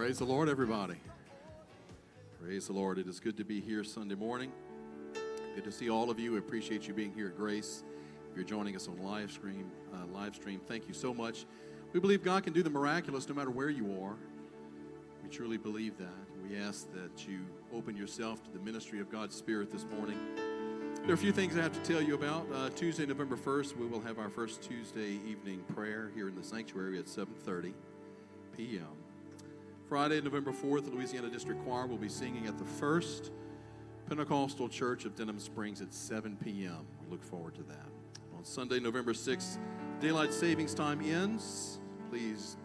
Praise the Lord, everybody. Praise the Lord. It is good to be here Sunday morning. Good to see all of you. I appreciate you being here at Grace. If you're joining us on live stream, uh, live stream, thank you so much. We believe God can do the miraculous no matter where you are. We truly believe that. We ask that you open yourself to the ministry of God's Spirit this morning. There are a few things I have to tell you about. Uh, Tuesday, November 1st, we will have our first Tuesday evening prayer here in the sanctuary at 7:30 p.m. Friday, November 4th, the Louisiana District Choir will be singing at the First Pentecostal Church of Denham Springs at 7 p.m. We look forward to that. On Sunday, November 6th, daylight savings time ends. Please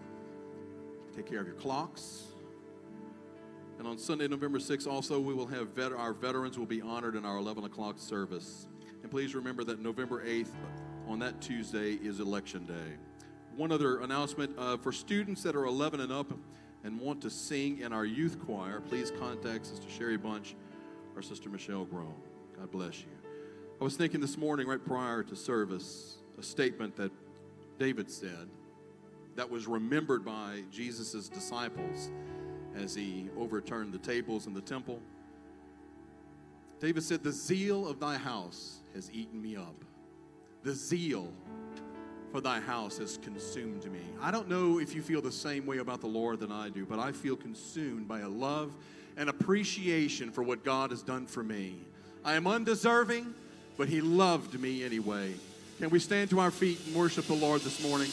take care of your clocks. And on Sunday, November 6th, also, we will have vet- our veterans will be honored in our 11 o'clock service. And please remember that November 8th, on that Tuesday, is Election Day. One other announcement uh, for students that are 11 and up and want to sing in our youth choir, please contact Sister Sherry Bunch or Sister Michelle Grown. God bless you. I was thinking this morning, right prior to service, a statement that David said that was remembered by Jesus' disciples as he overturned the tables in the temple. David said, The zeal of thy house has eaten me up. The zeal thy house has consumed me. I don't know if you feel the same way about the Lord than I do, but I feel consumed by a love and appreciation for what God has done for me. I am undeserving, but he loved me anyway. Can we stand to our feet and worship the Lord this morning?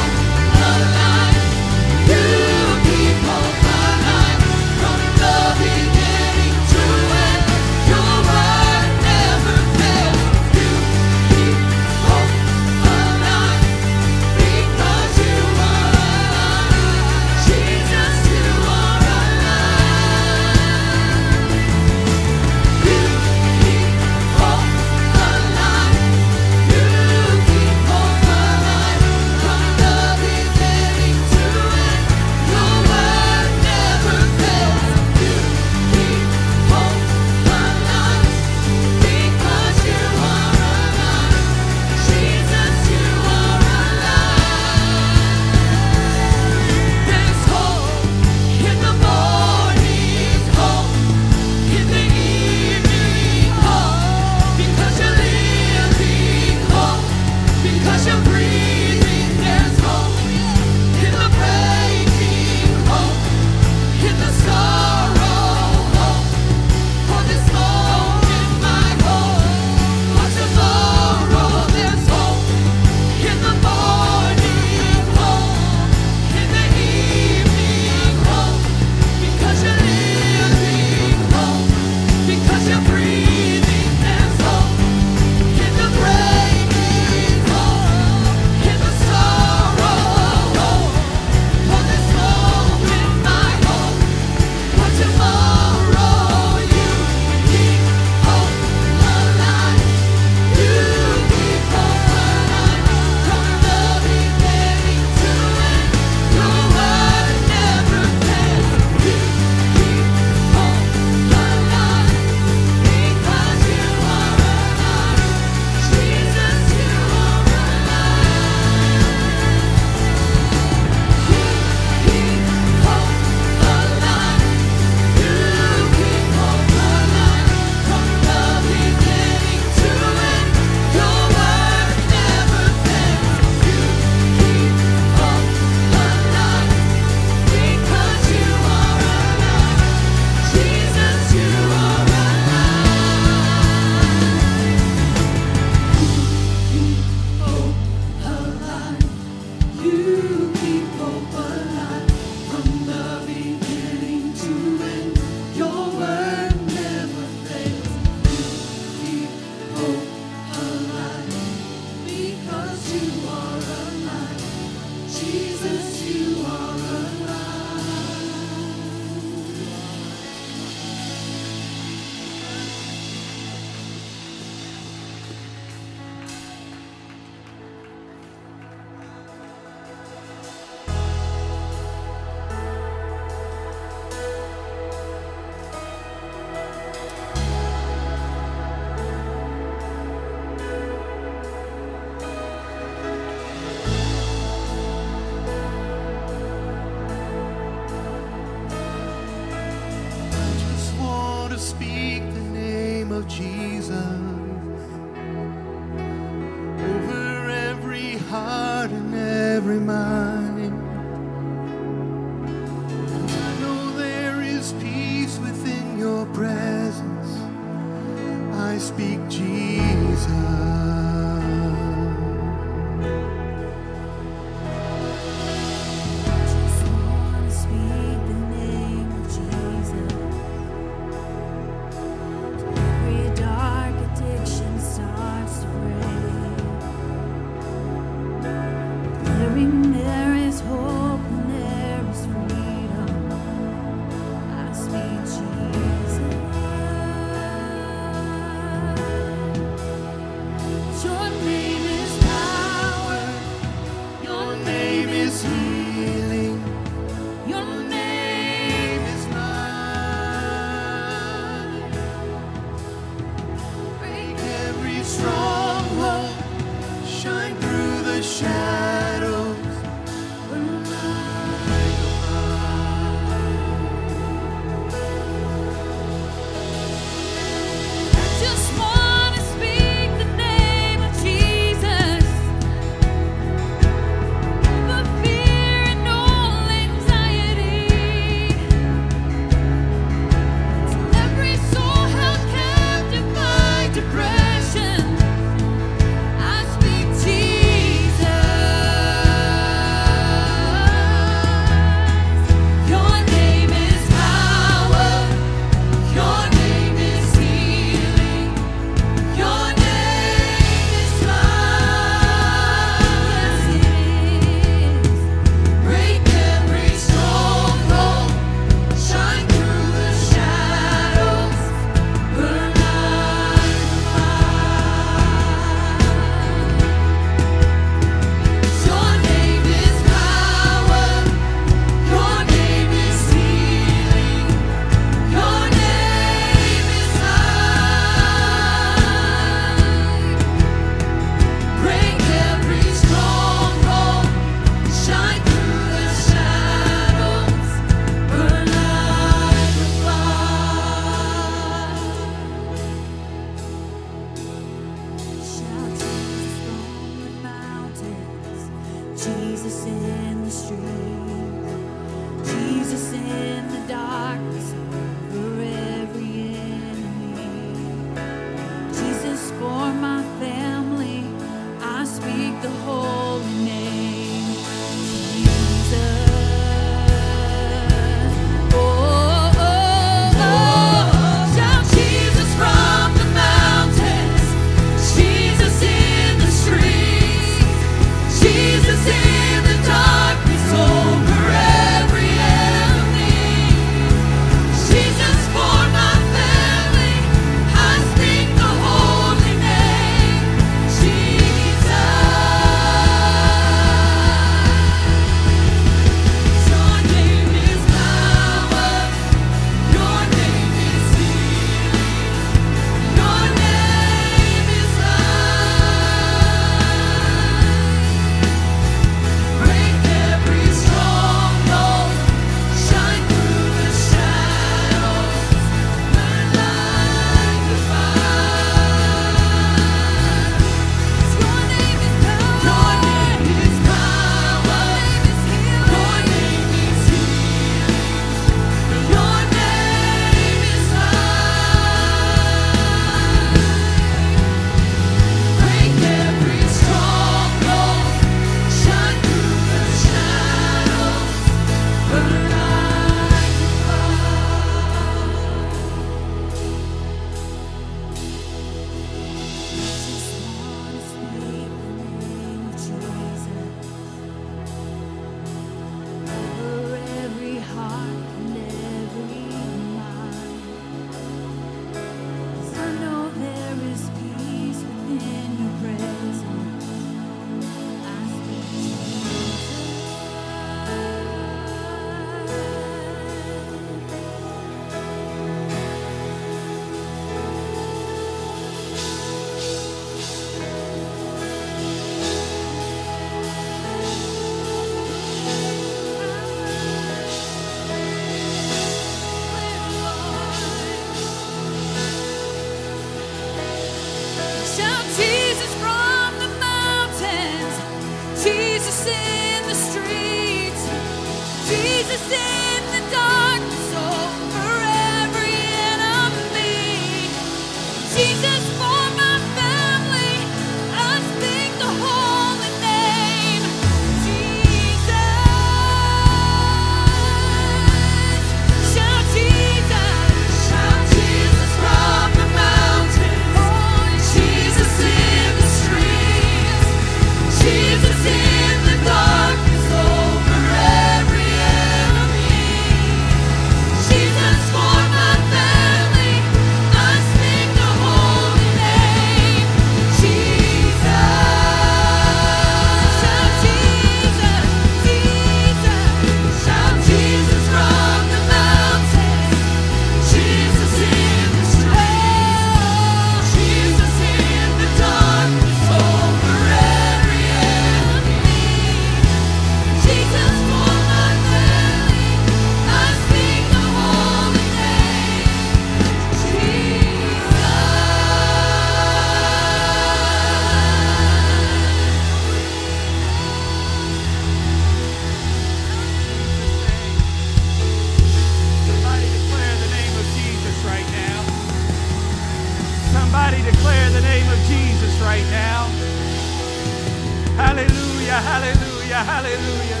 Hallelujah.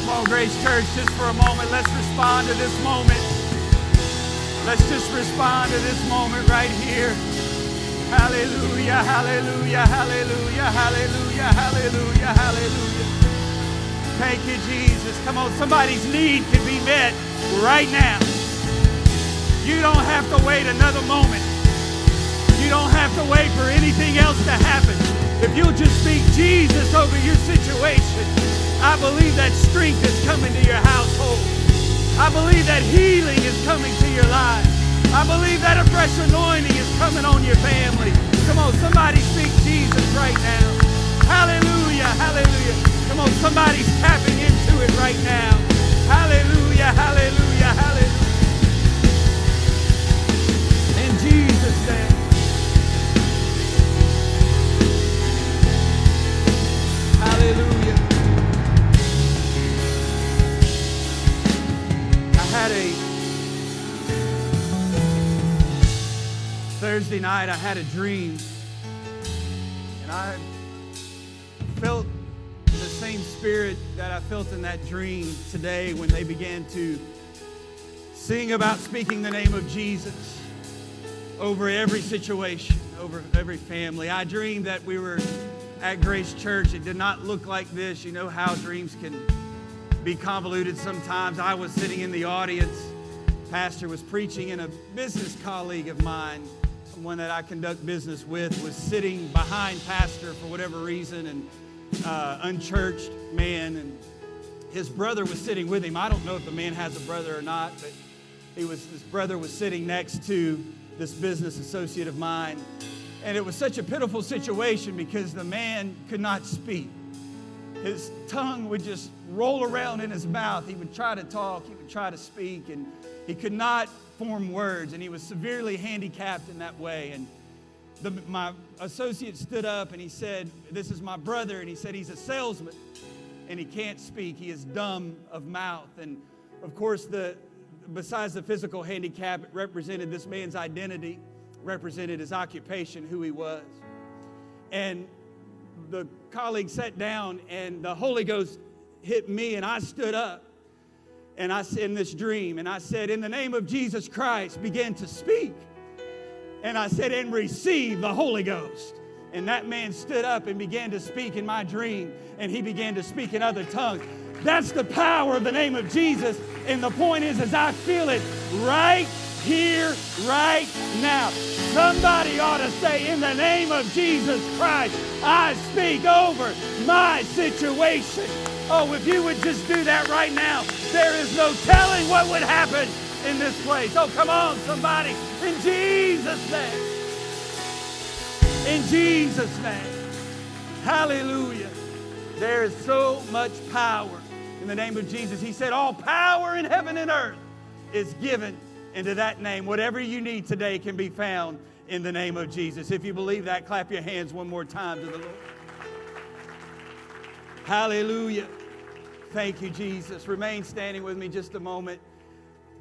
Come on, Grace Church, just for a moment, let's respond to this moment. Let's just respond to this moment right here. Hallelujah, hallelujah, hallelujah, hallelujah, hallelujah, hallelujah. Thank you, Jesus. Come on, somebody's need can be met right now. You don't have to wait another moment. You don't have to wait for anything else to happen. If you'll just speak Jesus over your situation, I believe that strength is coming to your household. I believe that healing is coming to your life. I believe that a fresh anointing is coming on your family. Come on, somebody speak Jesus right now. Hallelujah, hallelujah. Come on, somebody's tapping into it right now. Hallelujah, hallelujah, hallelujah. In Jesus' name. Hallelujah. Thursday night, I had a dream, and I felt the same spirit that I felt in that dream today when they began to sing about speaking the name of Jesus over every situation, over every family. I dreamed that we were at Grace Church. It did not look like this. You know how dreams can be convoluted sometimes. I was sitting in the audience. Pastor was preaching, and a business colleague of mine, someone that I conduct business with, was sitting behind Pastor for whatever reason, and uh, unchurched man, and his brother was sitting with him. I don't know if the man has a brother or not, but he was his brother was sitting next to this business associate of mine. And it was such a pitiful situation because the man could not speak. His tongue would just roll around in his mouth. He would try to talk, he would try to speak, and he could not form words. And he was severely handicapped in that way. And the, my associate stood up and he said, This is my brother. And he said, He's a salesman and he can't speak. He is dumb of mouth. And of course, the, besides the physical handicap, it represented this man's identity, represented his occupation, who he was. And the colleague sat down, and the Holy Ghost hit me, and I stood up. And I said in this dream, and I said, In the name of Jesus Christ, begin to speak. And I said, And receive the Holy Ghost. And that man stood up and began to speak in my dream, and he began to speak in other tongues. That's the power of the name of Jesus. And the point is, as I feel it right here, right now. Somebody ought to say, in the name of Jesus Christ, I speak over my situation. Oh, if you would just do that right now, there is no telling what would happen in this place. Oh, come on, somebody, in Jesus' name. In Jesus' name. Hallelujah. There is so much power in the name of Jesus. He said, All power in heaven and earth is given into that name. Whatever you need today can be found in the name of Jesus. If you believe that, clap your hands one more time to the Lord. Hallelujah. Thank you, Jesus. Remain standing with me just a moment.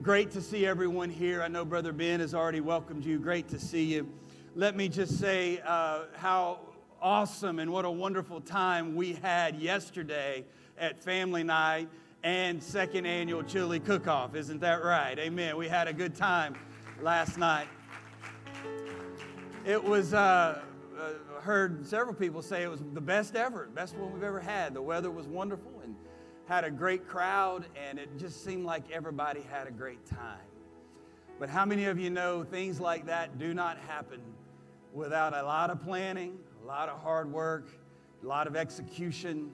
Great to see everyone here. I know Brother Ben has already welcomed you. Great to see you. Let me just say uh, how awesome and what a wonderful time we had yesterday at family night and second annual chili cook-off. Isn't that right? Amen. We had a good time last night. It was, uh, uh, heard several people say it was the best ever, best one we've ever had. The weather was wonderful and had a great crowd, and it just seemed like everybody had a great time. But how many of you know things like that do not happen without a lot of planning, a lot of hard work, a lot of execution?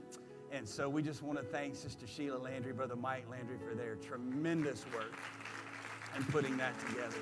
And so we just want to thank Sister Sheila Landry, Brother Mike Landry for their tremendous work in putting that together.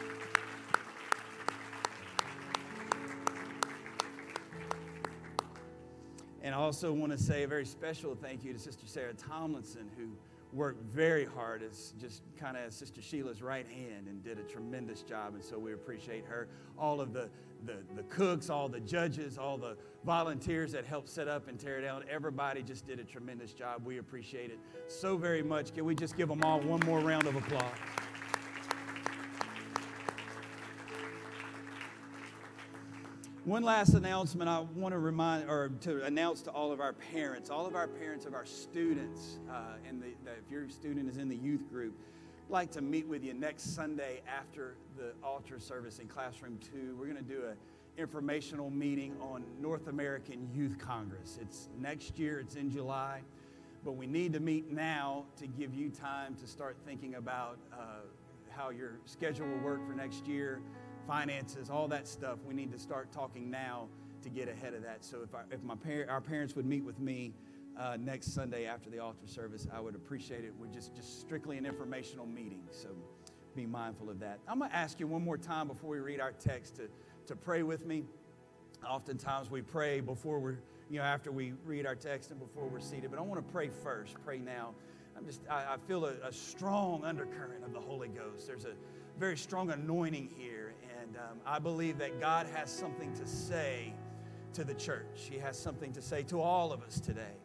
And I also want to say a very special thank you to Sister Sarah Tomlinson, who worked very hard as just kind of Sister Sheila's right hand and did a tremendous job. And so we appreciate her. All of the, the, the cooks, all the judges, all the volunteers that helped set up and tear down, everybody just did a tremendous job. We appreciate it so very much. Can we just give them all one more round of applause? One last announcement I want to remind or to announce to all of our parents, all of our parents of our students, uh, and the, if your student is in the youth group, I'd like to meet with you next Sunday after the altar service in classroom two. We're going to do an informational meeting on North American Youth Congress. It's next year, it's in July, but we need to meet now to give you time to start thinking about uh, how your schedule will work for next year finances, all that stuff. We need to start talking now to get ahead of that. So if, I, if my par- our parents would meet with me uh, next Sunday after the altar service, I would appreciate it. We're just, just strictly an informational meeting. So be mindful of that. I'm going to ask you one more time before we read our text to, to pray with me. Oftentimes we pray before we're, you know, after we read our text and before we're seated. But I want to pray first. Pray now. I'm just, I, I feel a, a strong undercurrent of the Holy Ghost. There's a very strong anointing here and um, I believe that God has something to say to the church. He has something to say to all of us today.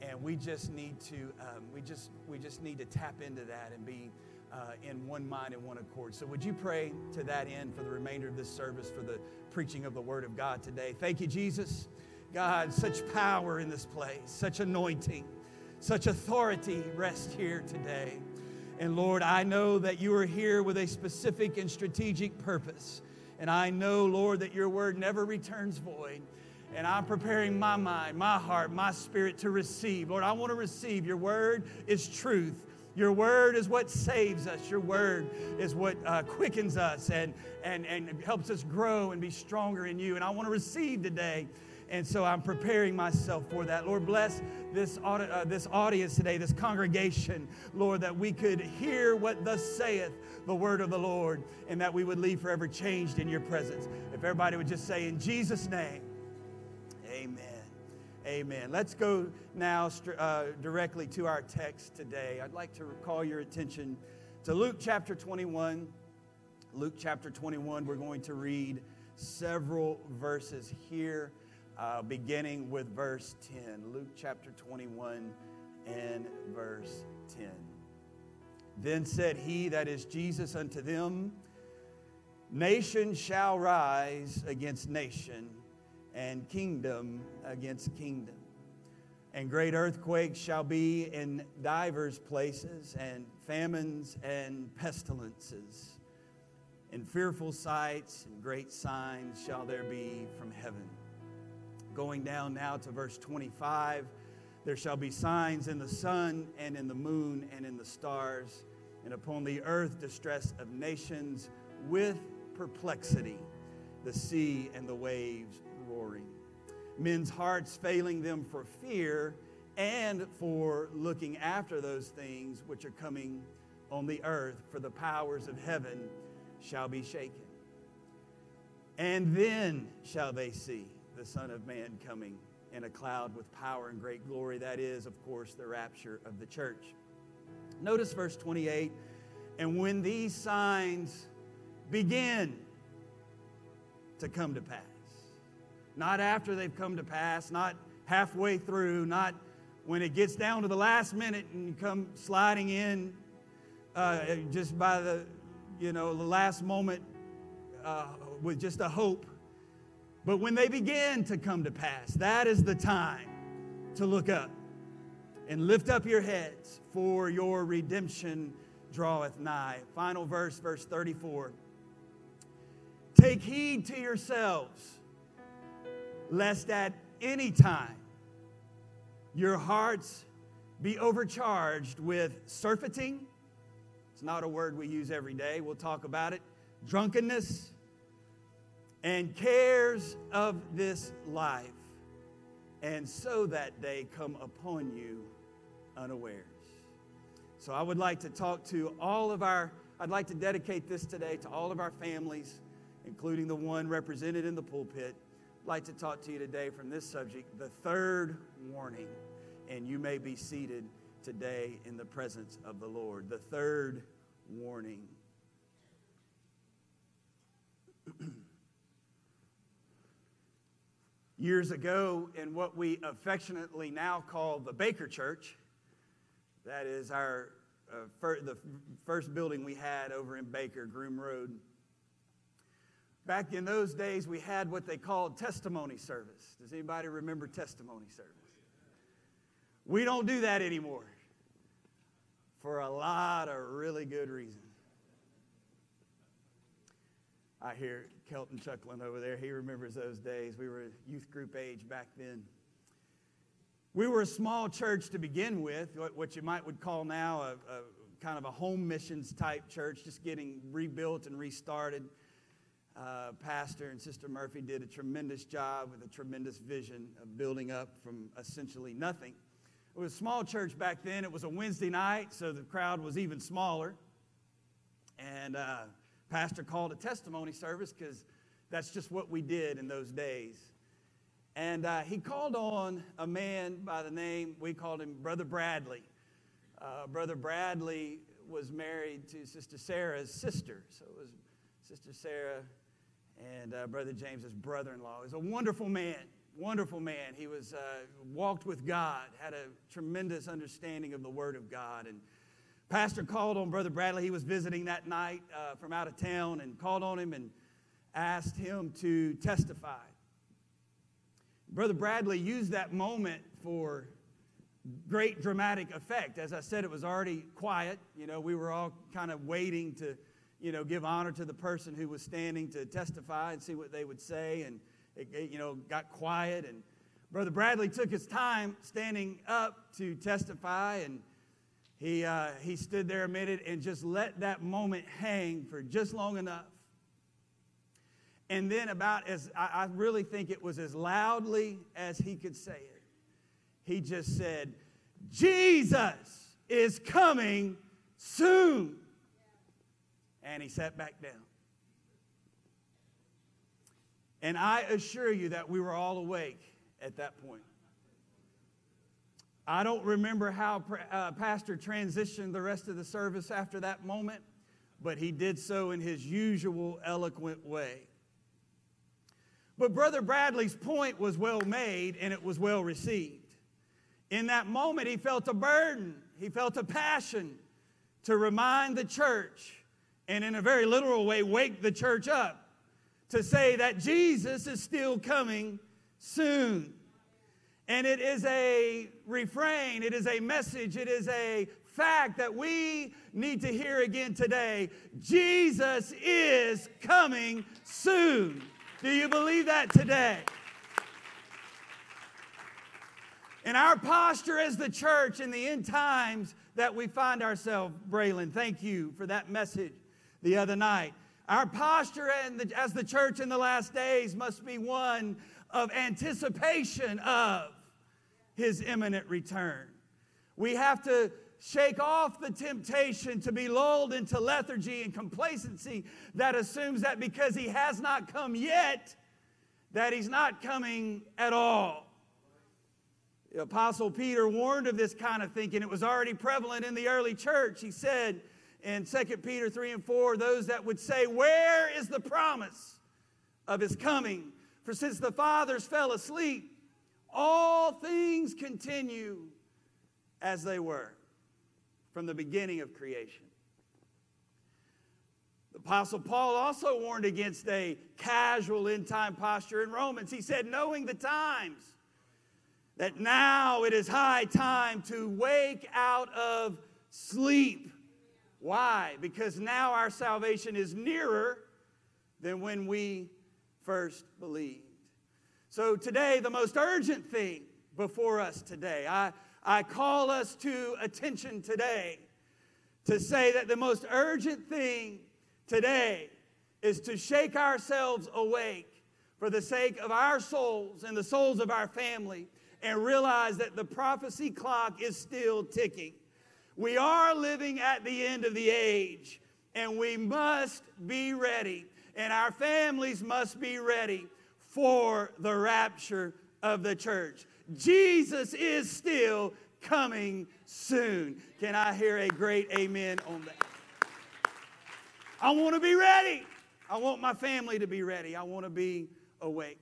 And we just need to, um, we just, we just need to tap into that and be uh, in one mind and one accord. So would you pray to that end for the remainder of this service, for the preaching of the Word of God today? Thank you, Jesus. God, such power in this place, such anointing, such authority rest here today. And Lord, I know that you are here with a specific and strategic purpose. And I know, Lord, that your word never returns void. And I'm preparing my mind, my heart, my spirit to receive. Lord, I want to receive. Your word is truth. Your word is what saves us. Your word is what uh, quickens us and, and, and helps us grow and be stronger in you. And I want to receive today. And so I'm preparing myself for that. Lord, bless this, uh, this audience today, this congregation, Lord, that we could hear what thus saith the word of the Lord and that we would leave forever changed in your presence. If everybody would just say, in Jesus' name, amen. Amen. Let's go now uh, directly to our text today. I'd like to call your attention to Luke chapter 21. Luke chapter 21, we're going to read several verses here, uh, beginning with verse 10. Luke chapter 21 and verse 10. Then said he, that is Jesus, unto them, Nation shall rise against nation, and kingdom against kingdom. And great earthquakes shall be in divers places, and famines and pestilences. And fearful sights and great signs shall there be from heaven. Going down now to verse 25 there shall be signs in the sun and in the moon and in the stars and upon the earth distress of nations with perplexity, the sea and the waves roaring. Men's hearts failing them for fear and for looking after those things which are coming on the earth, for the powers of heaven shall be shaken. And then shall they see the Son of Man coming in a cloud with power and great glory. That is, of course, the rapture of the church. Notice verse 28 and when these signs begin to come to pass, not after they've come to pass, not halfway through, not when it gets down to the last minute and you come sliding in uh, just by the you know the last moment uh, with just a hope but when they begin to come to pass that is the time to look up and lift up your heads for your redemption draweth nigh. Final verse, verse 34. Take heed to yourselves, lest at any time your hearts be overcharged with surfeiting. It's not a word we use every day. We'll talk about it. Drunkenness and cares of this life, and so that day come upon you unawares. So I would like to talk to all of our, I'd like to dedicate this today to all of our families, including the one represented in the pulpit. I'd like to talk to you today from this subject, the third warning. And you may be seated today in the presence of the Lord. The third warning. Years ago, in what we affectionately now call the Baker Church, that is our uh, fir- the first building we had over in Baker, Groom Road. back in those days, we had what they called testimony service. Does anybody remember testimony service? We don't do that anymore for a lot of really good reasons. I hear Kelton chuckling over there. He remembers those days. We were youth group age back then. We were a small church to begin with, what you might would call now a, a kind of a home missions type church, just getting rebuilt and restarted. Uh, Pastor and Sister Murphy did a tremendous job with a tremendous vision of building up from essentially nothing. It was a small church back then. It was a Wednesday night, so the crowd was even smaller. And uh, Pastor called a testimony service because that's just what we did in those days. And uh, he called on a man by the name, we called him Brother Bradley. Uh, Brother Bradley was married to Sister Sarah's sister. So it was Sister Sarah and uh, Brother James's brother in law. He was a wonderful man, wonderful man. He was, uh, walked with God, had a tremendous understanding of the Word of God. And Pastor called on Brother Bradley. He was visiting that night uh, from out of town and called on him and asked him to testify. Brother Bradley used that moment for great dramatic effect. As I said, it was already quiet. You know, we were all kind of waiting to, you know, give honor to the person who was standing to testify and see what they would say. And it, it you know, got quiet. And Brother Bradley took his time standing up to testify and he, uh, he stood there a minute and just let that moment hang for just long enough. And then, about as I, I really think it was as loudly as he could say it, he just said, Jesus is coming soon. And he sat back down. And I assure you that we were all awake at that point. I don't remember how uh, Pastor transitioned the rest of the service after that moment, but he did so in his usual eloquent way. But Brother Bradley's point was well made and it was well received. In that moment, he felt a burden, he felt a passion to remind the church, and in a very literal way, wake the church up to say that Jesus is still coming soon. And it is a refrain, it is a message, it is a fact that we need to hear again today. Jesus is coming soon. Do you believe that today? And our posture as the church in the end times that we find ourselves, Braylon, thank you for that message the other night. Our posture as the church in the last days must be one of anticipation of his imminent return. We have to shake off the temptation to be lulled into lethargy and complacency that assumes that because he has not come yet, that he's not coming at all. The Apostle Peter warned of this kind of thinking. It was already prevalent in the early church. He said in 2 Peter 3 and 4, those that would say, Where is the promise of his coming? For since the fathers fell asleep, all things continue as they were from the beginning of creation. The Apostle Paul also warned against a casual end time posture in Romans. He said, knowing the times, that now it is high time to wake out of sleep. Why? Because now our salvation is nearer than when we first believed. So, today, the most urgent thing before us today, I, I call us to attention today to say that the most urgent thing today is to shake ourselves awake for the sake of our souls and the souls of our family and realize that the prophecy clock is still ticking. We are living at the end of the age, and we must be ready, and our families must be ready for the rapture of the church. Jesus is still coming soon. Can I hear a great amen on that? I want to be ready. I want my family to be ready. I want to be awake.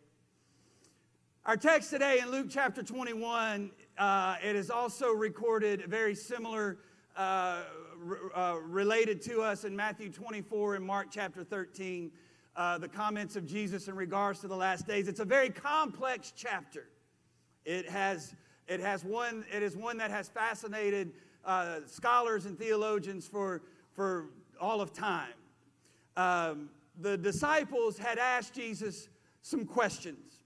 Our text today in Luke chapter 21, uh, it is also recorded very similar, uh, uh, related to us in Matthew 24 and Mark chapter 13. Uh, the comments of Jesus in regards to the last days. It's a very complex chapter. It has, it has one, it is one that has fascinated uh, scholars and theologians for, for all of time. Um, the disciples had asked Jesus some questions.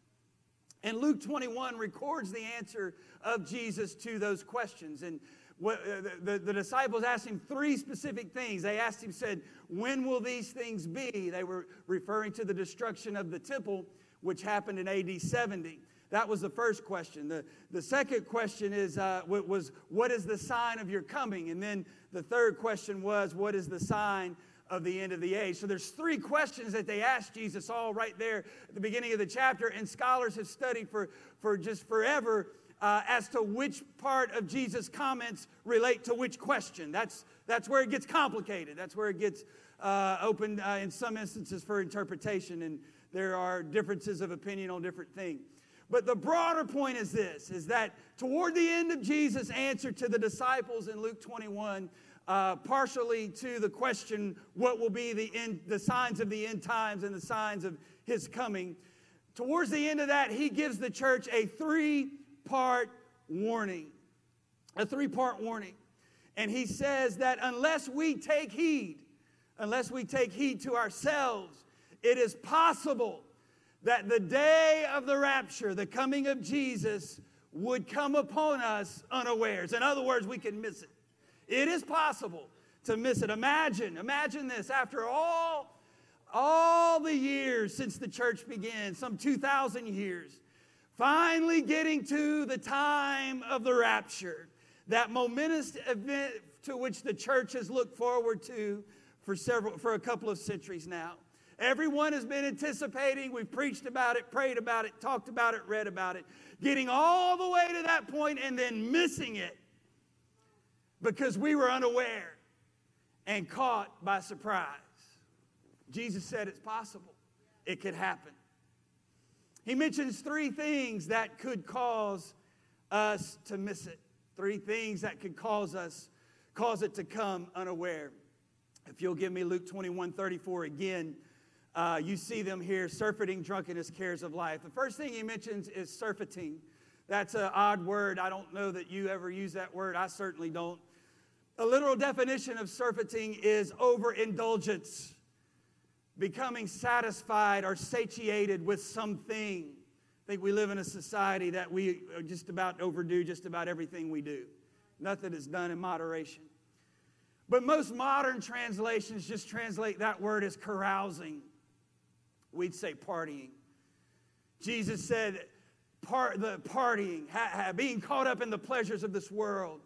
And Luke 21 records the answer of Jesus to those questions. And the, the, the, disciples asked him three specific things. They asked him, said, When will these things be? They were referring to the destruction of the temple, which happened in AD 70. That was the first question. The, the second question is, uh, was, What is the sign of your coming? And then the third question was, What is the sign of the end of the age. So there's three questions that they asked Jesus all right there at the beginning of the chapter, and scholars have studied for, for just forever uh, as to which part of Jesus' comments relate to which question. That's, that's where it gets complicated. That's where it gets uh, open uh, in some instances for interpretation, and there are differences of opinion on different things. But the broader point is this, is that toward the end of Jesus' answer to the disciples in Luke 21, uh, partially to the question, what will be the, end, the signs of the end times and the signs of his coming. Towards the end of that, he gives the church a three part warning. A three part warning. And he says that unless we take heed, unless we take heed to ourselves, it is possible that the day of the rapture, the coming of Jesus, would come upon us unawares. In other words, we can miss it. It is possible to miss it. Imagine, imagine this after all all the years since the church began, some 2,000 years, finally getting to the time of the rapture, that momentous event to which the church has looked forward to for several for a couple of centuries now. Everyone has been anticipating. We've preached about it, prayed about it, talked about it, read about it, getting all the way to that point and then missing it because we were unaware and caught by surprise. Jesus said it's possible, it could happen. He mentions three things that could cause us to miss it. Three things that could cause us, cause it to come unaware. If you'll give me Luke 21 34 again, uh, you see them here surfeiting drunkenness, cares of life. The first thing he mentions is surfeiting. That's an odd word. I don't know that you ever use that word. I certainly don't. A literal definition of surfeiting is overindulgence, becoming satisfied or satiated with something. I think we live in a society that we just about overdo just about everything we do. Nothing is done in moderation. But most modern translations just translate that word as carousing. We'd say partying. Jesus said, part, the partying, ha, ha, being caught up in the pleasures of this world,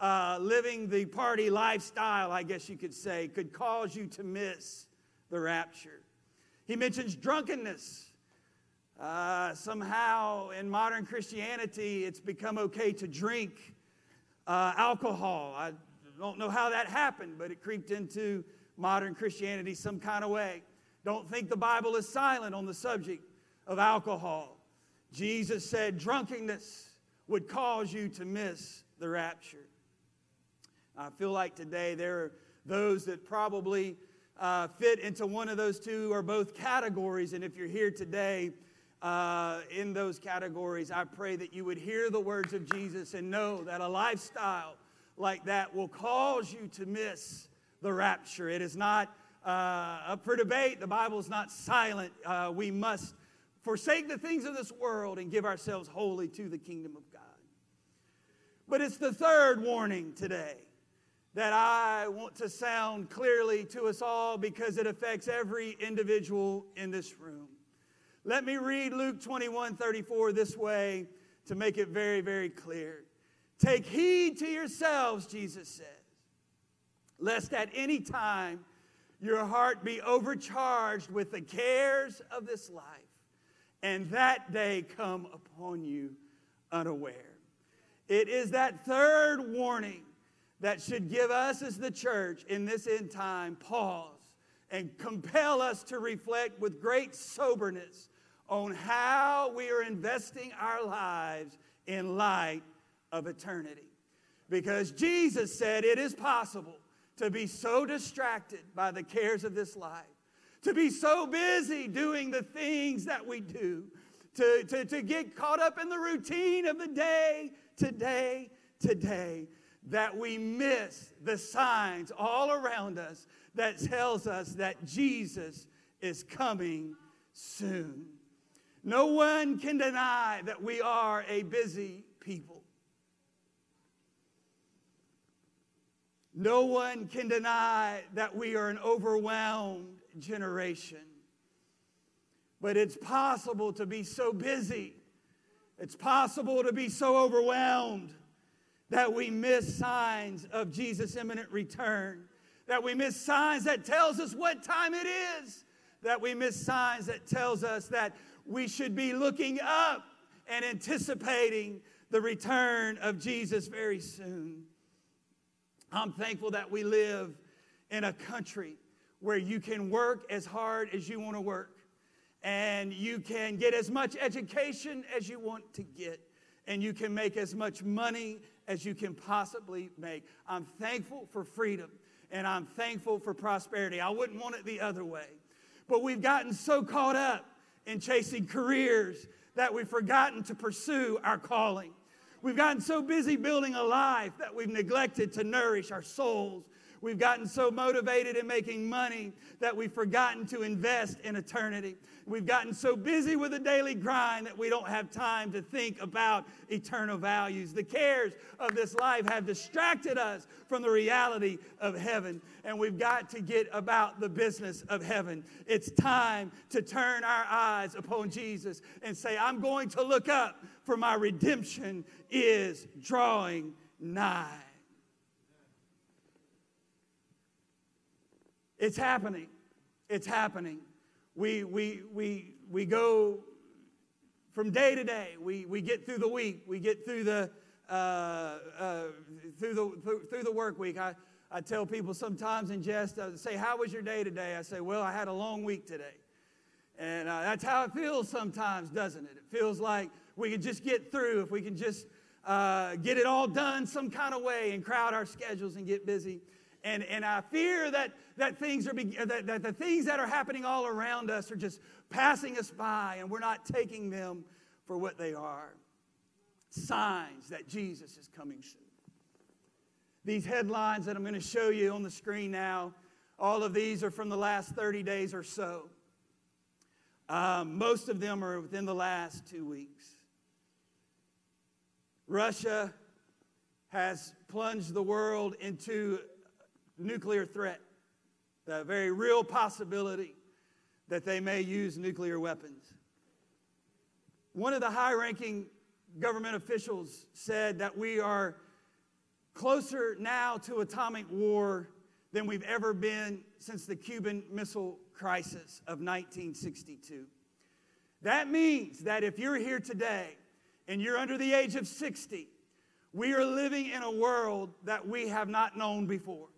uh, living the party lifestyle, I guess you could say, could cause you to miss the rapture. He mentions drunkenness. Uh, somehow in modern Christianity, it's become okay to drink uh, alcohol. I don't know how that happened, but it creeped into modern Christianity some kind of way. Don't think the Bible is silent on the subject of alcohol. Jesus said drunkenness would cause you to miss the rapture. I feel like today there are those that probably uh, fit into one of those two or both categories. And if you're here today uh, in those categories, I pray that you would hear the words of Jesus and know that a lifestyle like that will cause you to miss the rapture. It is not uh, up for debate. The Bible is not silent. Uh, we must forsake the things of this world and give ourselves wholly to the kingdom of God. But it's the third warning today that I want to sound clearly to us all because it affects every individual in this room. Let me read Luke 21 34 this way to make it very, very clear. Take heed to yourselves, Jesus says, lest at any time your heart be overcharged with the cares of this life, and that day come upon you unaware. It is that third warning that should give us as the church in this end time pause and compel us to reflect with great soberness on how we are investing our lives in light of eternity. Because Jesus said it is possible to be so distracted by the cares of this life, to be so busy doing the things that we do, to, to, to get caught up in the routine of the day, today, today, that we miss the signs all around us that tells us that Jesus is coming soon. No one can deny that we are a busy people. No one can deny that we are an overwhelmed generation. But it's possible to be so busy. It's possible to be so overwhelmed that we miss signs of Jesus' imminent return, that we miss signs that tells us what time it is, that we miss signs that tells us that we should be looking up and anticipating the return of Jesus very soon. I'm thankful that we live in a country where you can work as hard as you want to work and you can get as much education as you want to get and you can make as much money as you can possibly make. I'm thankful for freedom and I'm thankful for prosperity. I wouldn't want it the other way. But we've gotten so caught up in chasing careers that we've forgotten to pursue our calling. We've gotten so busy building a life that we've neglected to nourish our souls. We've gotten so motivated in making money that we've forgotten to invest in eternity. We've gotten so busy with the daily grind that we don't have time to think about eternal values. The cares of this life have distracted us from the reality of heaven, and we've got to get about the business of heaven. It's time to turn our eyes upon Jesus and say, I'm going to look up, for my redemption is drawing nigh. It's happening. It's happening we, we, we, we go from day to day. We, we get through the week. We get through the, uh, uh, through the, through, the work week. I, I tell people sometimes in jest, I say, How was your day today? I say, Well, I had a long week today. And uh, that's how it feels sometimes, doesn't it? It feels like we can just get through if we can just uh, get it all done some kind of way and crowd our schedules and get busy. And, and I fear that, that, things are that, that the things that are happening all around us are just passing us by and we're not taking them for what they are signs that Jesus is coming soon. These headlines that I'm going to show you on the screen now, all of these are from the last 30 days or so. Um, most of them are within the last two weeks. Russia has plunged the world into nuclear threat, the very real possibility that they may use nuclear weapons. One of the high ranking government officials said that we are closer now to atomic war than we've ever been since the Cuban Missile Crisis of 1962. That means that if you're here today and you're under the age of 60, we are living in a world that we have not known before.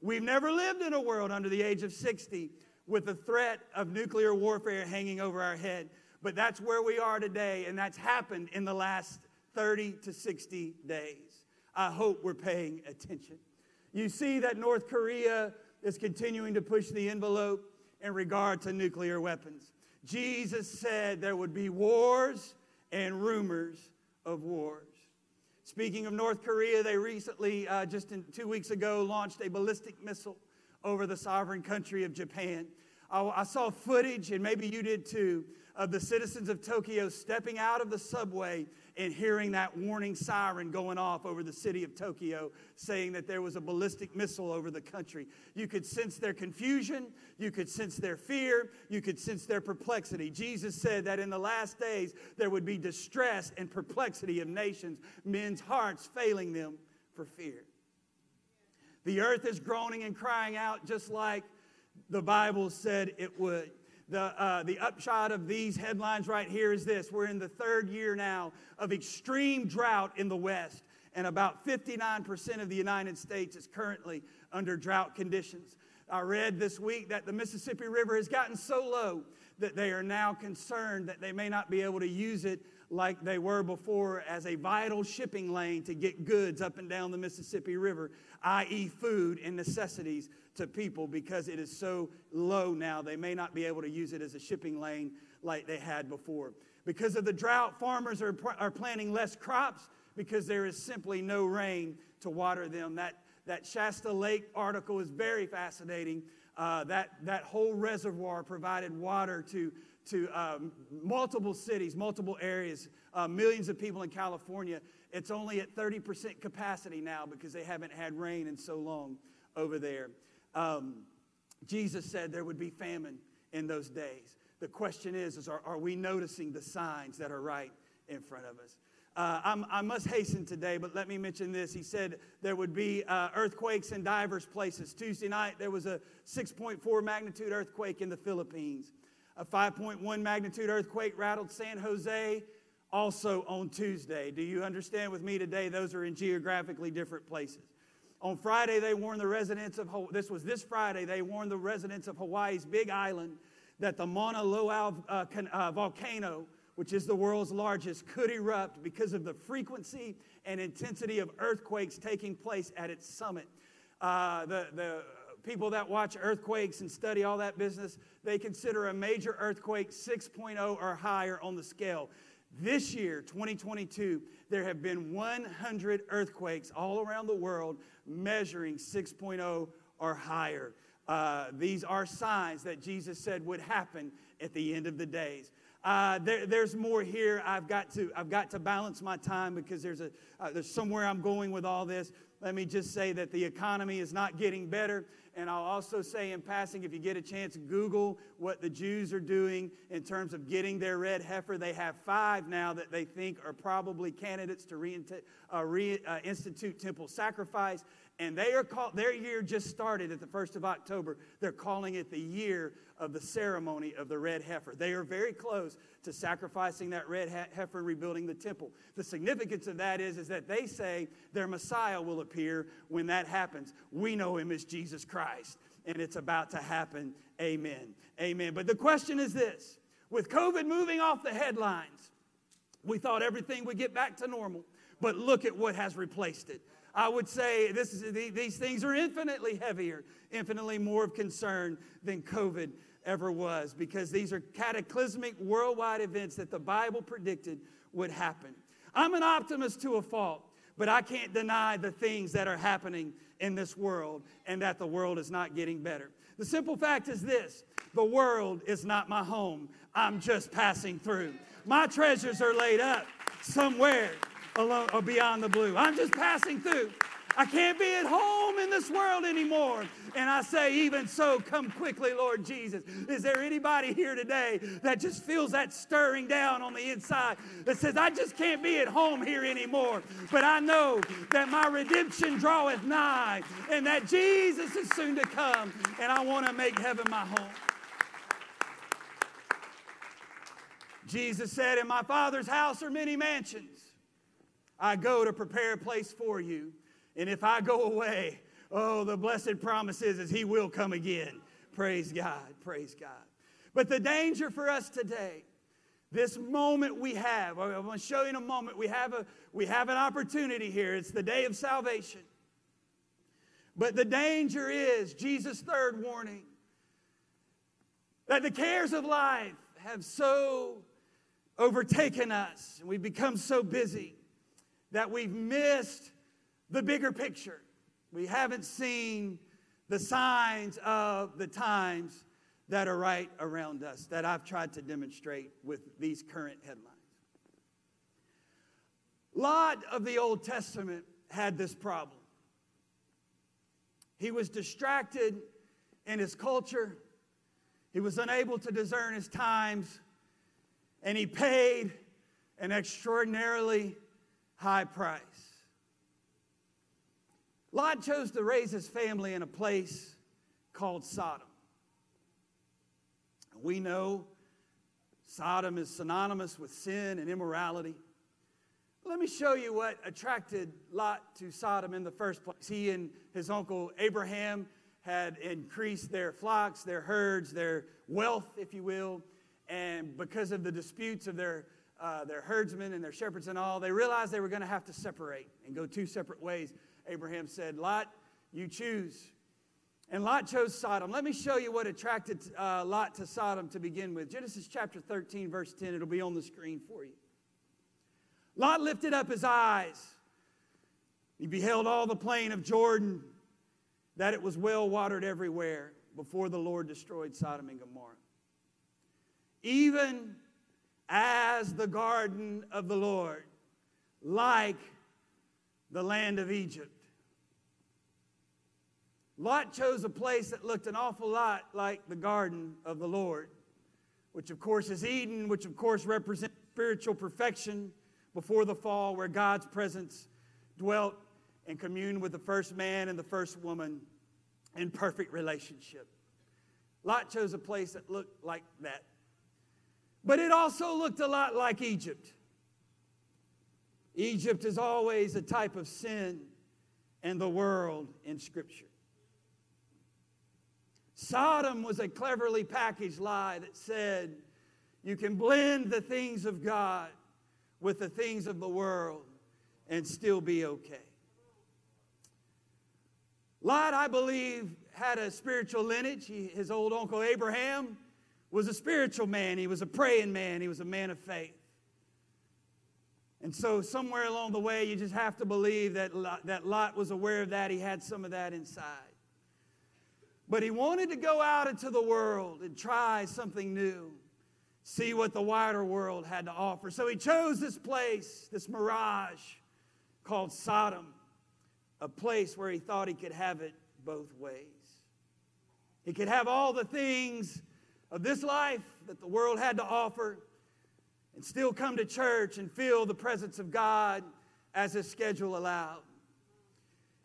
We've never lived in a world under the age of 60 with the threat of nuclear warfare hanging over our head. But that's where we are today, and that's happened in the last 30 to 60 days. I hope we're paying attention. You see that North Korea is continuing to push the envelope in regard to nuclear weapons. Jesus said there would be wars and rumors of wars. Speaking of North Korea, they recently, uh, just in, two weeks ago, launched a ballistic missile over the sovereign country of Japan. I, I saw footage, and maybe you did too, of the citizens of Tokyo stepping out of the subway and hearing that warning siren going off over the city of Tokyo, saying that there was a ballistic missile over the country. You could sense their confusion, you could sense their fear, you could sense their perplexity. Jesus said that in the last days there would be distress and perplexity of nations, men's hearts failing them for fear. The earth is groaning and crying out just like the Bible said it would. The, uh, the upshot of these headlines right here is this we're in the third year now of extreme drought in the West, and about 59% of the United States is currently under drought conditions. I read this week that the Mississippi River has gotten so low that they are now concerned that they may not be able to use it like they were before as a vital shipping lane to get goods up and down the Mississippi River, i.e., food and necessities to people because it is so low now. They may not be able to use it as a shipping lane like they had before. Because of the drought, farmers are, are planting less crops because there is simply no rain to water them. That, that Shasta Lake article is very fascinating. Uh, that, that whole reservoir provided water to, to um, multiple cities, multiple areas, uh, millions of people in California. It's only at 30% capacity now because they haven't had rain in so long over there. Um, Jesus said there would be famine in those days. The question is, is are, are we noticing the signs that are right in front of us? Uh, i must hasten today, but let me mention this. He said there would be uh, earthquakes in diverse places. Tuesday night, there was a 6.4 magnitude earthquake in the Philippines. A 5.1 magnitude earthquake rattled San Jose also on Tuesday. Do you understand with me today? Those are in geographically different places. On Friday, they warned the residents of this was this Friday. They warned the residents of Hawaii's Big Island that the Mauna Loa uh, uh, volcano which is the world's largest, could erupt because of the frequency and intensity of earthquakes taking place at its summit. Uh, the, the people that watch earthquakes and study all that business, they consider a major earthquake 6.0 or higher on the scale. This year, 2022, there have been 100 earthquakes all around the world measuring 6.0 or higher. Uh, these are signs that Jesus said would happen at the end of the days. Uh, there, there's more here. I've got to, I've got to balance my time because there's, a, uh, there's somewhere I'm going with all this. Let me just say that the economy is not getting better. And I'll also say in passing, if you get a chance, Google what the Jews are doing in terms of getting their red heifer. They have five now that they think are probably candidates to reinstitute uh, re, uh, temple sacrifice. And they are called, their year just started at the 1st of October. They're calling it the year of the ceremony of the red heifer. They are very close to sacrificing that red heifer and rebuilding the temple. The significance of that is, is that they say their Messiah will appear when that happens. We know him as Jesus Christ, and it's about to happen. Amen. Amen. But the question is this with COVID moving off the headlines, we thought everything would get back to normal, but look at what has replaced it. I would say this is, these things are infinitely heavier, infinitely more of concern than COVID ever was, because these are cataclysmic worldwide events that the Bible predicted would happen. I'm an optimist to a fault, but I can't deny the things that are happening in this world and that the world is not getting better. The simple fact is this the world is not my home, I'm just passing through. My treasures are laid up somewhere or beyond the blue. I'm just passing through. I can't be at home in this world anymore. And I say, even so, come quickly, Lord Jesus. Is there anybody here today that just feels that stirring down on the inside that says, I just can't be at home here anymore, but I know that my redemption draweth nigh and that Jesus is soon to come, and I want to make heaven my home. Jesus said, In my Father's house are many mansions. I go to prepare a place for you. And if I go away, oh, the blessed promise is, is he will come again. Praise God, praise God. But the danger for us today, this moment we have, I'm going to show you in a moment, we have, a, we have an opportunity here. It's the day of salvation. But the danger is, Jesus' third warning, that the cares of life have so overtaken us, and we've become so busy that we've missed the bigger picture. We haven't seen the signs of the times that are right around us that I've tried to demonstrate with these current headlines. Lot of the Old Testament had this problem. He was distracted in his culture, he was unable to discern his times, and he paid an extraordinarily high price. Lot chose to raise his family in a place called Sodom. We know Sodom is synonymous with sin and immorality. Let me show you what attracted Lot to Sodom in the first place. He and his uncle Abraham had increased their flocks, their herds, their wealth, if you will, and because of the disputes of their, uh, their herdsmen and their shepherds and all, they realized they were going to have to separate and go two separate ways. Abraham said, Lot, you choose. And Lot chose Sodom. Let me show you what attracted uh, Lot to Sodom to begin with. Genesis chapter 13, verse 10. It'll be on the screen for you. Lot lifted up his eyes. He beheld all the plain of Jordan, that it was well watered everywhere before the Lord destroyed Sodom and Gomorrah. Even as the garden of the Lord, like the land of Egypt. Lot chose a place that looked an awful lot like the garden of the Lord, which of course is Eden, which of course represents spiritual perfection before the fall, where God's presence dwelt and communed with the first man and the first woman in perfect relationship. Lot chose a place that looked like that. But it also looked a lot like Egypt. Egypt is always a type of sin and the world in Scripture. Sodom was a cleverly packaged lie that said you can blend the things of God with the things of the world and still be okay. Lot, I believe, had a spiritual lineage. He, his old uncle Abraham was a spiritual man, he was a praying man, he was a man of faith. And so, somewhere along the way, you just have to believe that Lot, that Lot was aware of that. He had some of that inside. But he wanted to go out into the world and try something new, see what the wider world had to offer. So he chose this place, this mirage called Sodom, a place where he thought he could have it both ways. He could have all the things of this life that the world had to offer and still come to church and feel the presence of God as his schedule allowed.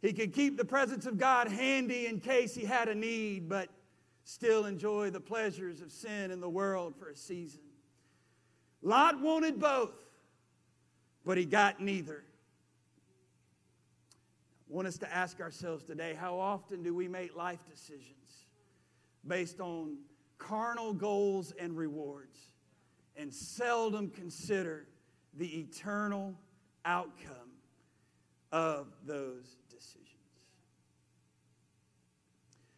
He could keep the presence of God handy in case he had a need, but still enjoy the pleasures of sin in the world for a season. Lot wanted both, but he got neither. I want us to ask ourselves today how often do we make life decisions based on carnal goals and rewards and seldom consider the eternal outcome of those decisions.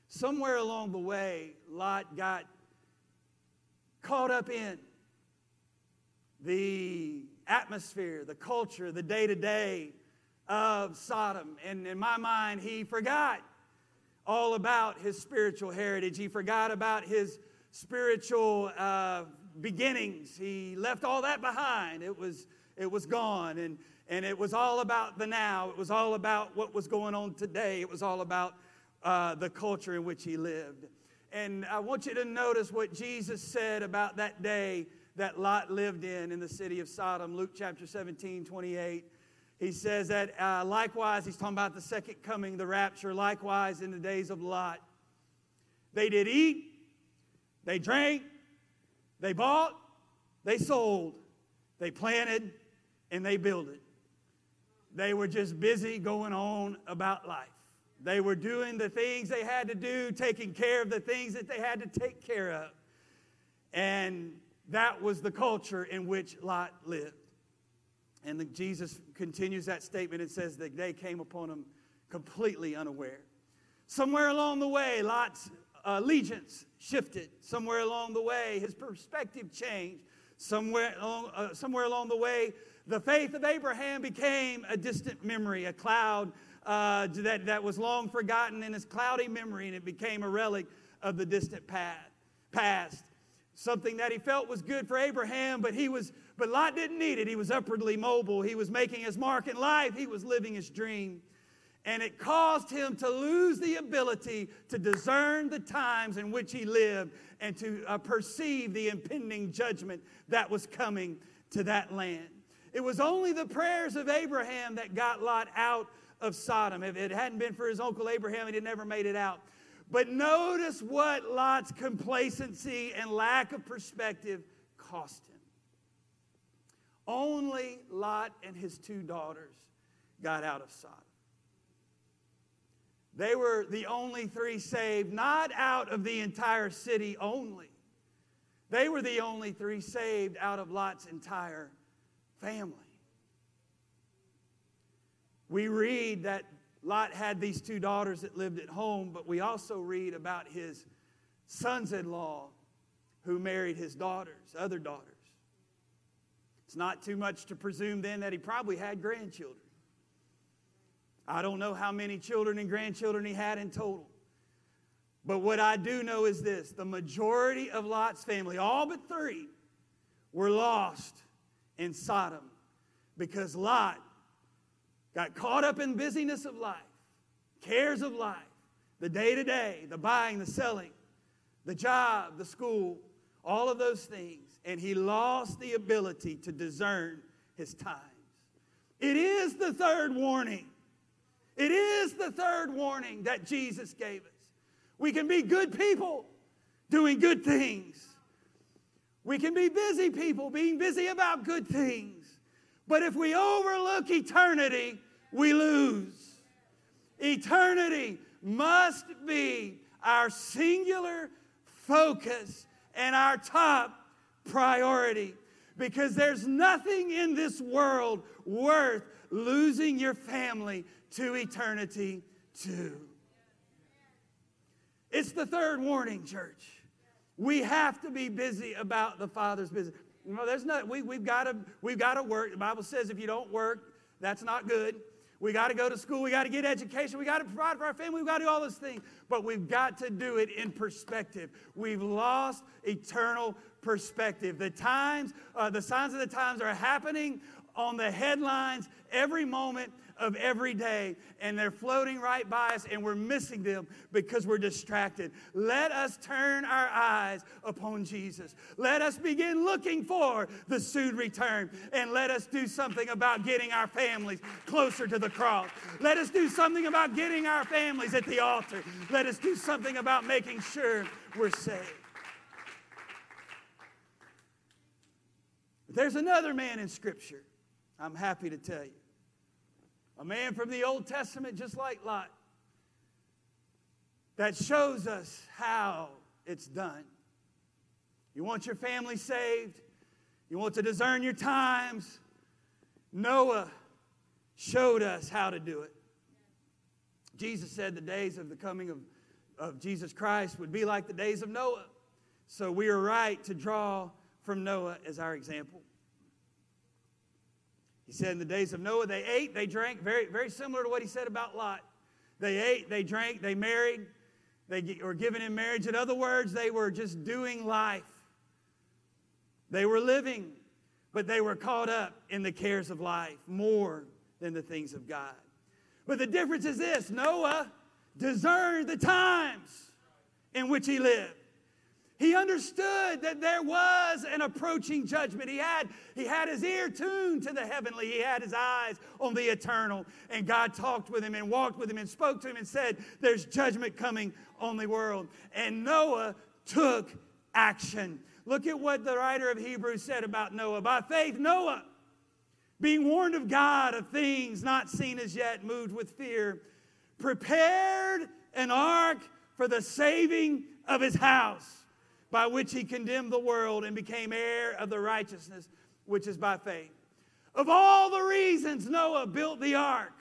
Somewhere along the way, Lot got caught up in the atmosphere, the culture, the day to day of Sodom. And in my mind, he forgot all about his spiritual heritage. He forgot about his spiritual uh, beginnings. He left all that behind. It was, it was gone. And, and it was all about the now. It was all about what was going on today. It was all about uh, the culture in which he lived. And I want you to notice what Jesus said about that day that Lot lived in in the city of Sodom. Luke chapter 17, 28. He says that uh, likewise, he's talking about the second coming, the rapture, likewise in the days of Lot. They did eat, they drank, they bought, they sold, they planted, and they builded. They were just busy going on about life. They were doing the things they had to do, taking care of the things that they had to take care of. And that was the culture in which Lot lived. And the, Jesus continues that statement and says that they came upon him completely unaware. Somewhere along the way, Lot's allegiance shifted. Somewhere along the way, his perspective changed. Somewhere along, uh, somewhere along the way, the faith of Abraham became a distant memory, a cloud uh, that, that was long forgotten in his cloudy memory, and it became a relic of the distant past. Something that he felt was good for Abraham, but he was but Lot didn't need it. He was upwardly mobile. He was making his mark in life. He was living his dream. And it caused him to lose the ability to discern the times in which he lived and to uh, perceive the impending judgment that was coming to that land. It was only the prayers of Abraham that got Lot out of Sodom. If it hadn't been for his uncle Abraham, he'd never made it out. But notice what Lot's complacency and lack of perspective cost him. Only Lot and his two daughters got out of Sodom. They were the only three saved, not out of the entire city only. They were the only three saved out of Lot's entire family. We read that Lot had these two daughters that lived at home, but we also read about his sons in law who married his daughters, other daughters. It's not too much to presume then that he probably had grandchildren. I don't know how many children and grandchildren he had in total. But what I do know is this the majority of Lot's family, all but three, were lost in Sodom because Lot got caught up in busyness of life, cares of life, the day to day, the buying, the selling, the job, the school, all of those things, and he lost the ability to discern his times. It is the third warning. It is the third warning that Jesus gave us. We can be good people doing good things. We can be busy people being busy about good things. But if we overlook eternity, we lose. Eternity must be our singular focus and our top priority because there's nothing in this world worth losing your family to eternity too. It's the third warning, church. We have to be busy about the Father's business. You know, there's not, we, we've got to we've got to work. The Bible says if you don't work, that's not good. We got to go to school. We got to get education. We got to provide for our family. We've got to do all those things. But we've got to do it in perspective. We've lost eternal perspective. The times, uh, the signs of the times are happening on the headlines every moment of every day, and they're floating right by us, and we're missing them because we're distracted. Let us turn our eyes upon Jesus. Let us begin looking for the soon return, and let us do something about getting our families closer to the cross. Let us do something about getting our families at the altar. Let us do something about making sure we're saved. There's another man in Scripture, I'm happy to tell you. A man from the Old Testament, just like Lot, that shows us how it's done. You want your family saved? You want to discern your times? Noah showed us how to do it. Jesus said the days of the coming of, of Jesus Christ would be like the days of Noah. So we are right to draw from Noah as our example. He said, in the days of Noah, they ate, they drank, very, very similar to what he said about Lot. They ate, they drank, they married, they were given in marriage. In other words, they were just doing life. They were living, but they were caught up in the cares of life more than the things of God. But the difference is this Noah discerned the times in which he lived. He understood that there was an approaching judgment. He had, he had his ear tuned to the heavenly. He had his eyes on the eternal. And God talked with him and walked with him and spoke to him and said, There's judgment coming on the world. And Noah took action. Look at what the writer of Hebrews said about Noah. By faith, Noah, being warned of God of things not seen as yet, moved with fear, prepared an ark for the saving of his house by which he condemned the world and became heir of the righteousness which is by faith. Of all the reasons Noah built the ark,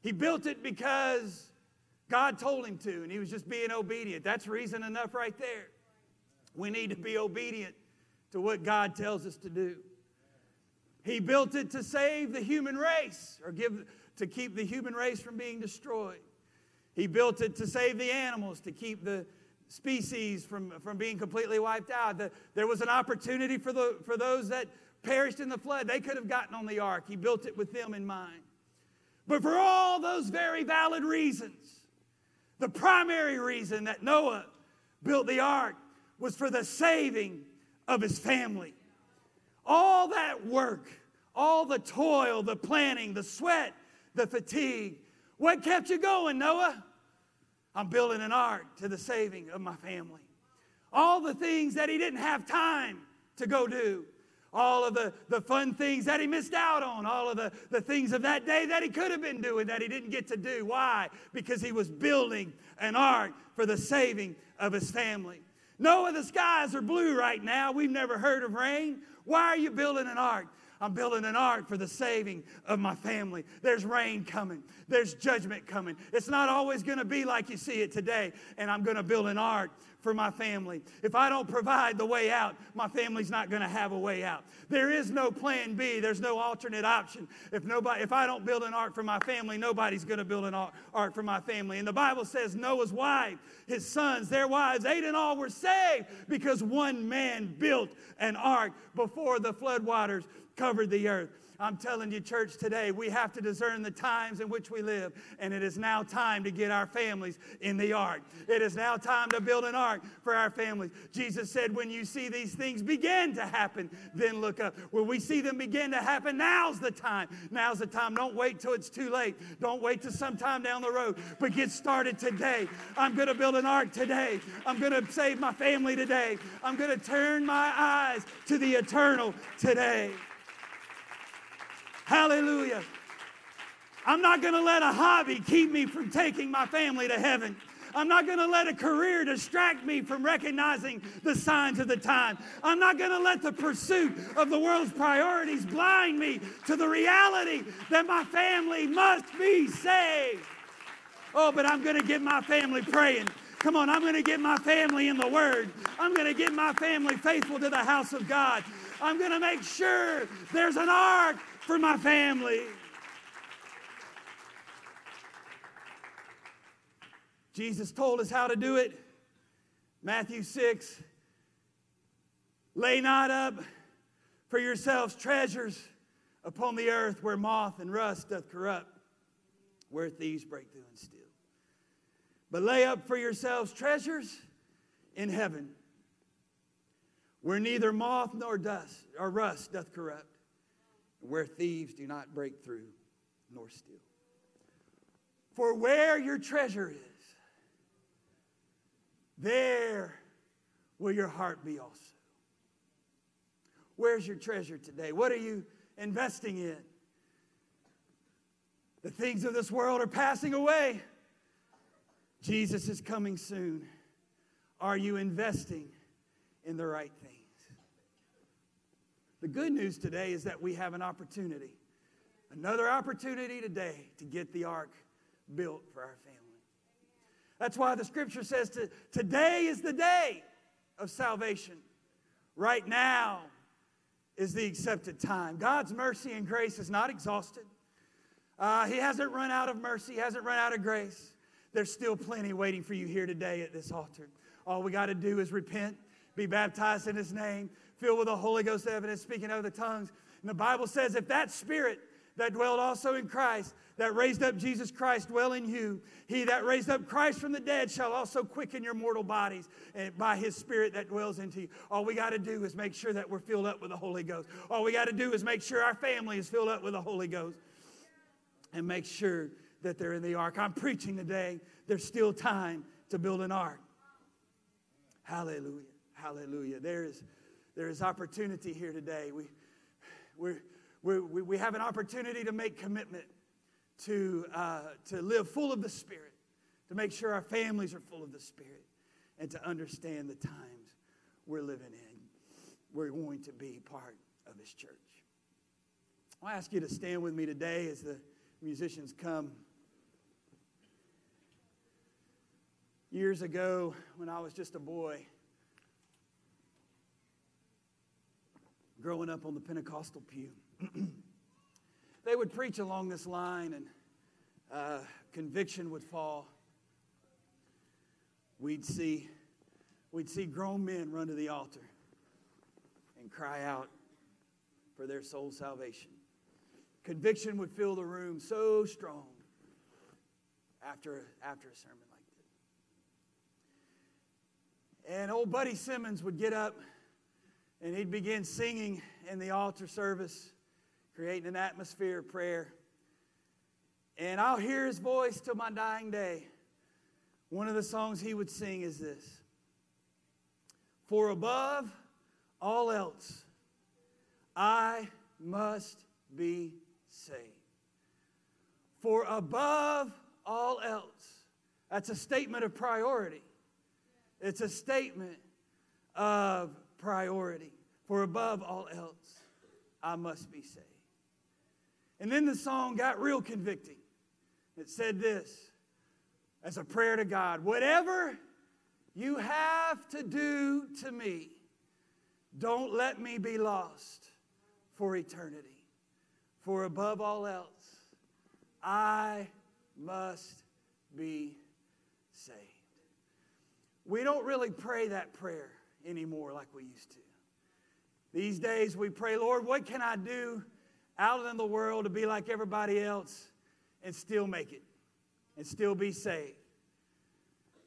he built it because God told him to, and he was just being obedient. That's reason enough right there. We need to be obedient to what God tells us to do. He built it to save the human race or give to keep the human race from being destroyed. He built it to save the animals, to keep the species from, from being completely wiped out. The, there was an opportunity for, the, for those that perished in the flood. They could have gotten on the ark. He built it with them in mind. But for all those very valid reasons, the primary reason that Noah built the ark was for the saving of his family. All that work, all the toil, the planning, the sweat, the fatigue, what kept you going, Noah? I'm building an ark to the saving of my family. All the things that he didn't have time to go do. All of the, the fun things that he missed out on. All of the, the things of that day that he could have been doing that he didn't get to do. Why? Because he was building an ark for the saving of his family. Noah, the skies are blue right now. We've never heard of rain. Why are you building an ark? I'm building an ark for the saving of my family. There's rain coming, there's judgment coming. It's not always going to be like you see it today, and I'm going to build an ark for my family. If I don't provide the way out, my family's not going to have a way out. There is no plan B. There's no alternate option. If nobody if I don't build an ark for my family, nobody's going to build an ark for my family. And the Bible says Noah's wife, his sons, their wives, eight and all were saved because one man built an ark before the floodwaters covered the earth. I'm telling you, church, today we have to discern the times in which we live, and it is now time to get our families in the ark. It is now time to build an ark for our families. Jesus said, When you see these things begin to happen, then look up. When we see them begin to happen, now's the time. Now's the time. Don't wait till it's too late. Don't wait till sometime down the road, but get started today. I'm going to build an ark today. I'm going to save my family today. I'm going to turn my eyes to the eternal today. Hallelujah. I'm not going to let a hobby keep me from taking my family to heaven. I'm not going to let a career distract me from recognizing the signs of the time. I'm not going to let the pursuit of the world's priorities blind me to the reality that my family must be saved. Oh, but I'm going to get my family praying. Come on, I'm going to get my family in the Word. I'm going to get my family faithful to the house of God. I'm going to make sure there's an ark for my family. Jesus told us how to do it. Matthew 6 Lay not up for yourselves treasures upon the earth where moth and rust doth corrupt, where thieves break through and steal. But lay up for yourselves treasures in heaven, where neither moth nor dust or rust doth corrupt, where thieves do not break through nor steal. For where your treasure is, there will your heart be also. Where's your treasure today? What are you investing in? The things of this world are passing away. Jesus is coming soon. Are you investing in the right things? The good news today is that we have an opportunity, another opportunity today to get the ark built for our family. That's why the scripture says to, today is the day of salvation. Right now is the accepted time. God's mercy and grace is not exhausted. Uh, he hasn't run out of mercy, he hasn't run out of grace. There's still plenty waiting for you here today at this altar. All we got to do is repent, be baptized in His name, filled with the Holy Ghost evidence, speaking other tongues. And the Bible says, if that spirit that dwelled also in Christ, that raised up Jesus Christ, dwell in you, he that raised up Christ from the dead shall also quicken your mortal bodies and by his spirit that dwells into you. All we got to do is make sure that we're filled up with the Holy Ghost. All we got to do is make sure our family is filled up with the Holy Ghost and make sure that they're in the ark. I'm preaching today. There's still time to build an ark. Hallelujah. Hallelujah. There is there is opportunity here today. We, we we, we have an opportunity to make commitment to, uh, to live full of the Spirit, to make sure our families are full of the Spirit, and to understand the times we're living in. We're going to be part of His church. I'll ask you to stand with me today as the musicians come. Years ago, when I was just a boy, growing up on the Pentecostal pew. they would preach along this line, and uh, conviction would fall. We'd see, we'd see grown men run to the altar and cry out for their soul salvation. Conviction would fill the room so strong after, after a sermon like this. And old Buddy Simmons would get up and he'd begin singing in the altar service, creating an atmosphere of prayer. And I'll hear his voice till my dying day. One of the songs he would sing is this For above all else, I must be saved. For above all else, that's a statement of priority. It's a statement of priority. For above all else, I must be saved. And then the song got real convicting. It said this as a prayer to God Whatever you have to do to me, don't let me be lost for eternity. For above all else, I must be saved. We don't really pray that prayer anymore like we used to. These days we pray, Lord, what can I do out in the world to be like everybody else and still make it and still be saved?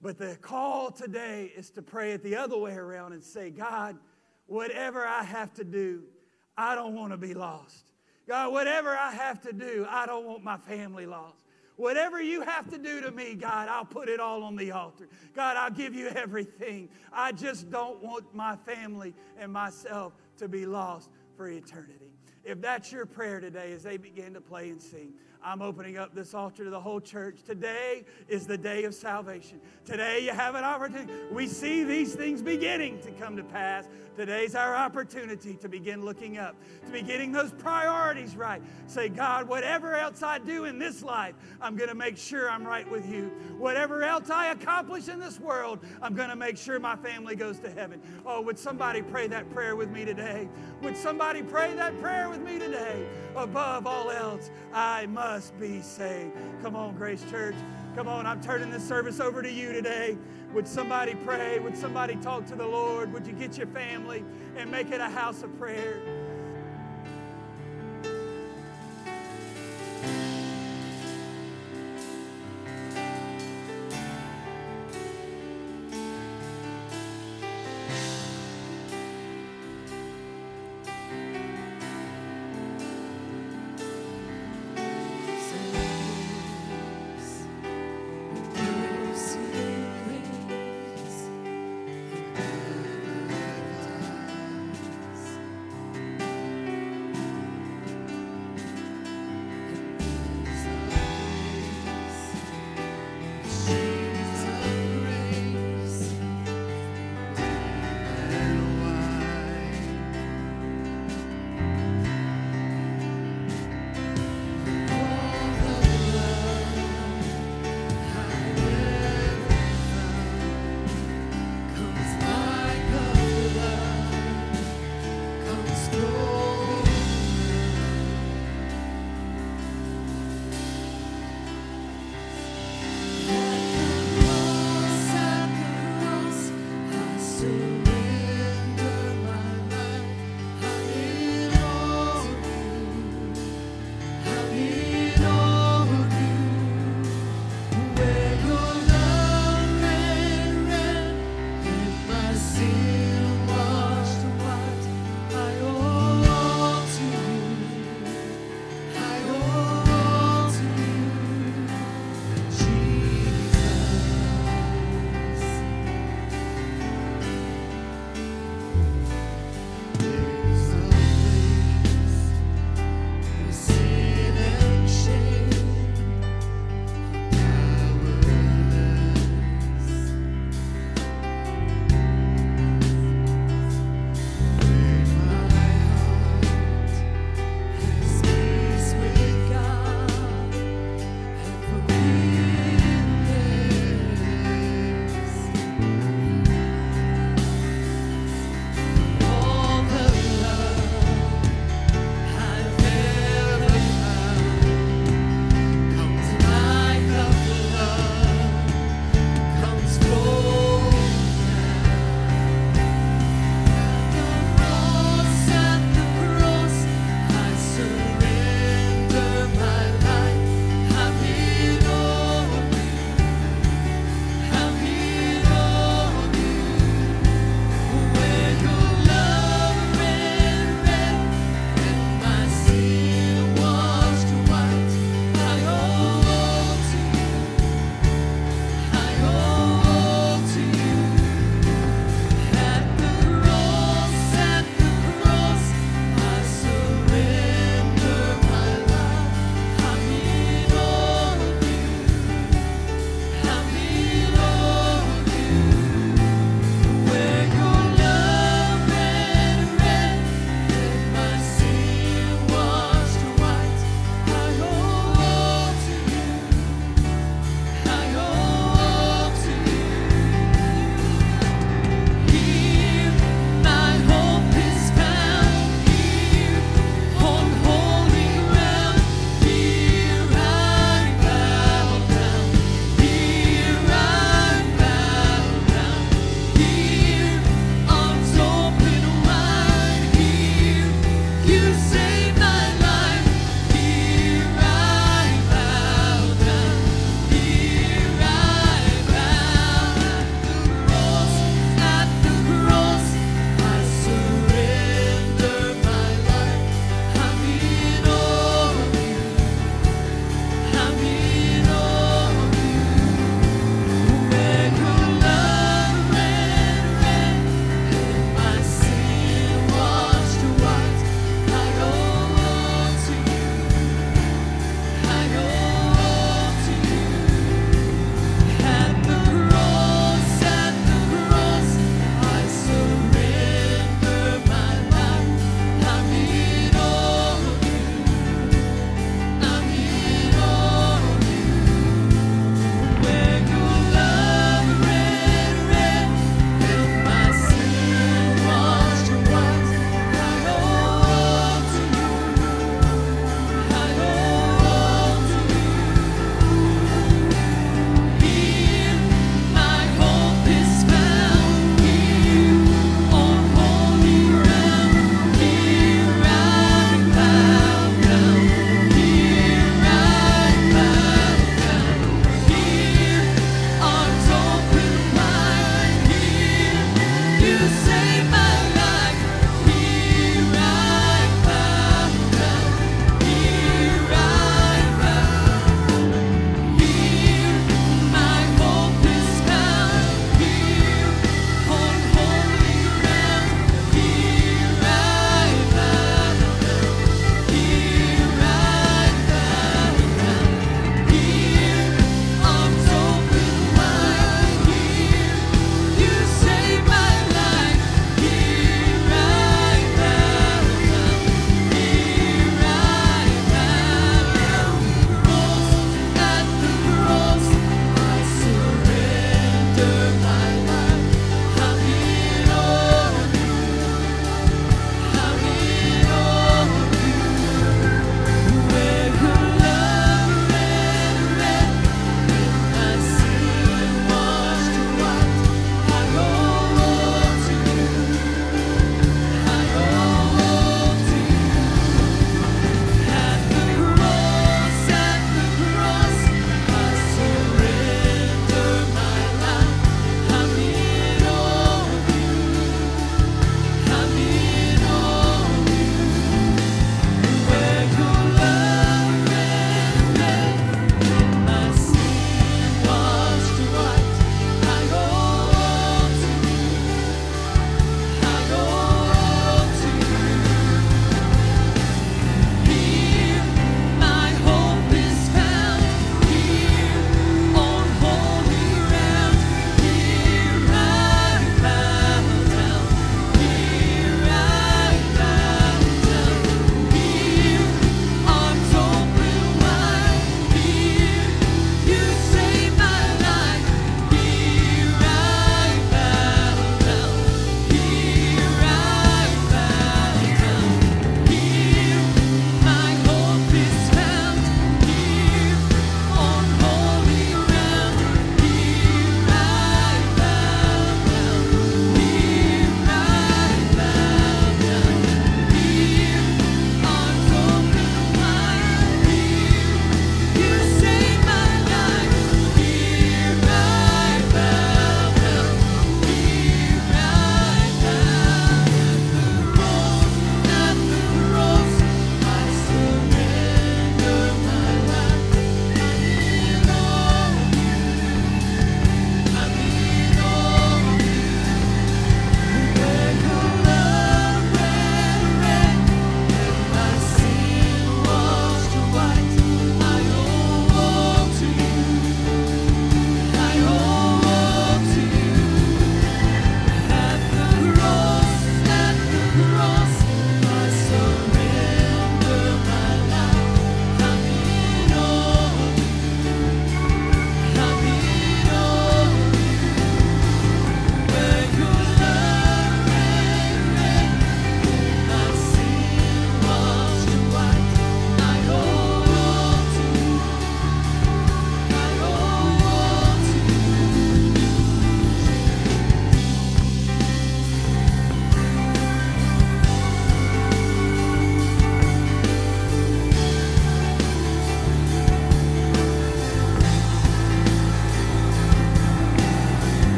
But the call today is to pray it the other way around and say, God, whatever I have to do, I don't want to be lost. God, whatever I have to do, I don't want my family lost. Whatever you have to do to me, God, I'll put it all on the altar. God, I'll give you everything. I just don't want my family and myself to be lost for eternity. If that's your prayer today as they begin to play and sing, I'm opening up this altar to the whole church. Today is the day of salvation. Today you have an opportunity. We see these things beginning to come to pass. Today's our opportunity to begin looking up, to be getting those priorities right. Say, God, whatever else I do in this life, I'm going to make sure I'm right with you. Whatever else I accomplish in this world, I'm going to make sure my family goes to heaven. Oh, would somebody pray that prayer with me today? Would somebody pray that prayer with me today? Above all else, I must be saved. Come on, Grace Church. Come on, I'm turning this service over to you today. Would somebody pray? Would somebody talk to the Lord? Would you get your family and make it a house of prayer?